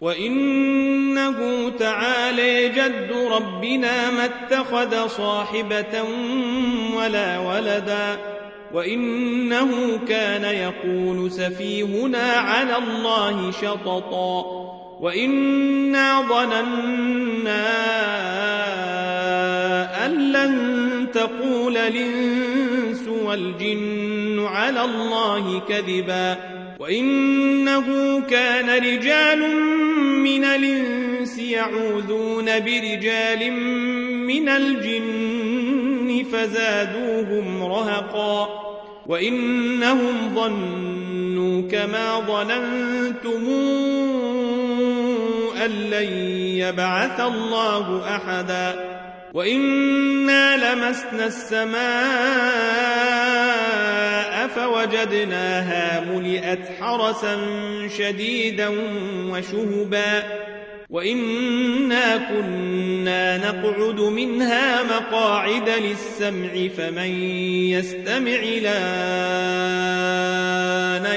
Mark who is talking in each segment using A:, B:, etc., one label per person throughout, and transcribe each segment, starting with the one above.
A: وإنه تعالى جد ربنا ما اتخذ صاحبة ولا ولدا وإنه كان يقول سفيهنا على الله شططا وإنا ظننا أن لن تقول الإنس والجن على الله كذبا وإنه كان رجال من الإنس يعوذون برجال من الجن فزادوهم رهقا وإنهم ظنوا كما ظننتم أن لن يبعث الله أحدا وإنا لمسنا السماء فوجدناها ملئت حرسا شديدا وشهبا. وإنا كنا نقعد منها مقاعد للسمع فمن يستمع لأن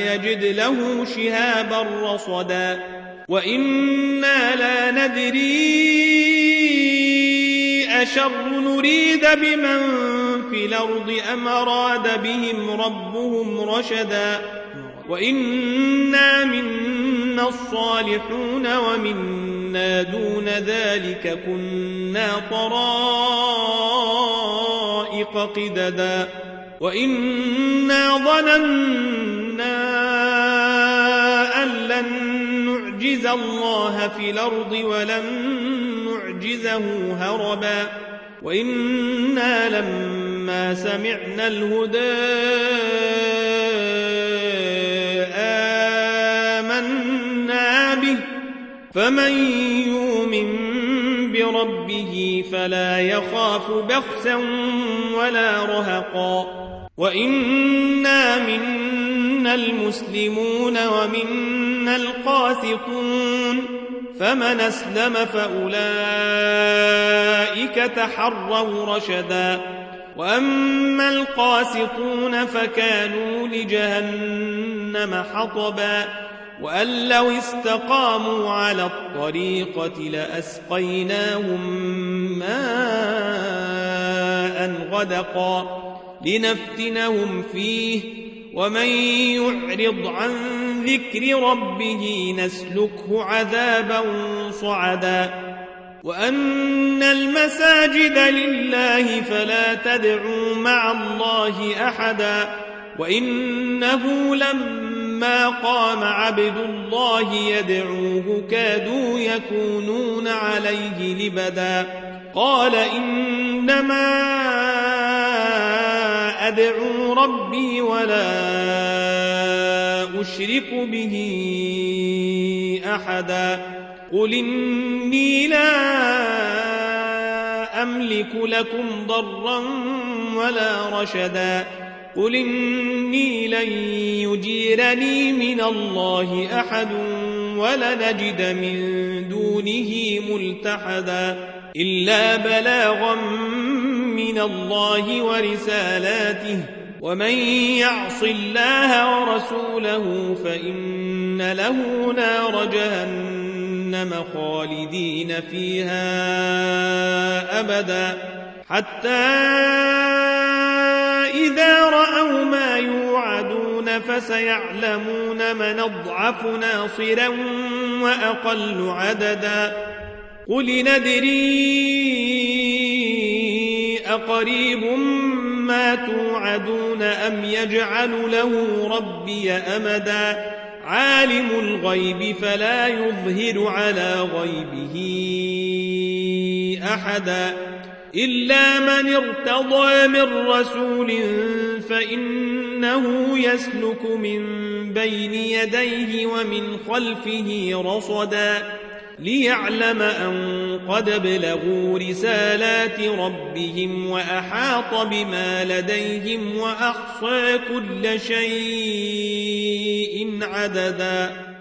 A: يجد له شهابا رصدا. وإنا لا ندري أشر نريد بمن في الأرض أم أراد بهم ربهم رشدا وإنا منا الصالحون ومنا دون ذلك كنا طرائق قددا وإنا ظننا أن لن نعجز الله في الأرض ولن نعجزه هربا وإنا لما سمعنا الهدى آمنا به. فمن يؤمن بربه فلا يخاف بخسا ولا رهقا. وإنا منا المسلمون ومنا القاسطون. فمن أسلم فأولئك تحروا رشدا. وأما القاسطون فكانوا لجهنم حطبا وأن لو استقاموا على الطريقة لأسقيناهم ماء غدقا لنفتنهم فيه ومن يعرض عن ذكر ربه نسلكه عذابا صعدا وأن المساجد لله فلا تدعوا مع الله أحدا وإنه لما قام عبد الله يدعوه كادوا يكونون عليه لبدا قال إنما أدعو ربي ولا أشرك به أحدا قل إني لا أملك لكم ضرا ولا رشدا قل إني لن يجيرني من الله أحد ولنجد من دونه ملتحدا إلا بلاغا من الله ورسالاته ومن يعص الله ورسوله فإن له نار جهنم خالدين فيها أبدا حتى إذا رأوا ما يوعدون فسيعلمون من أضعف ناصرا وأقل عددا. قل ندري أقريب ما توعدون أم يجعل له ربي أمدا. عالم الغيب فلا يظهر على غيبه أحدا إلا من ارتضى من رسول فإنه يسلك من بين يديه ومن خلفه رصدا ليعلم أن قد بلغوا رسالات ربهم وأحاط بما لديهم وأحصى كل شيء عددا.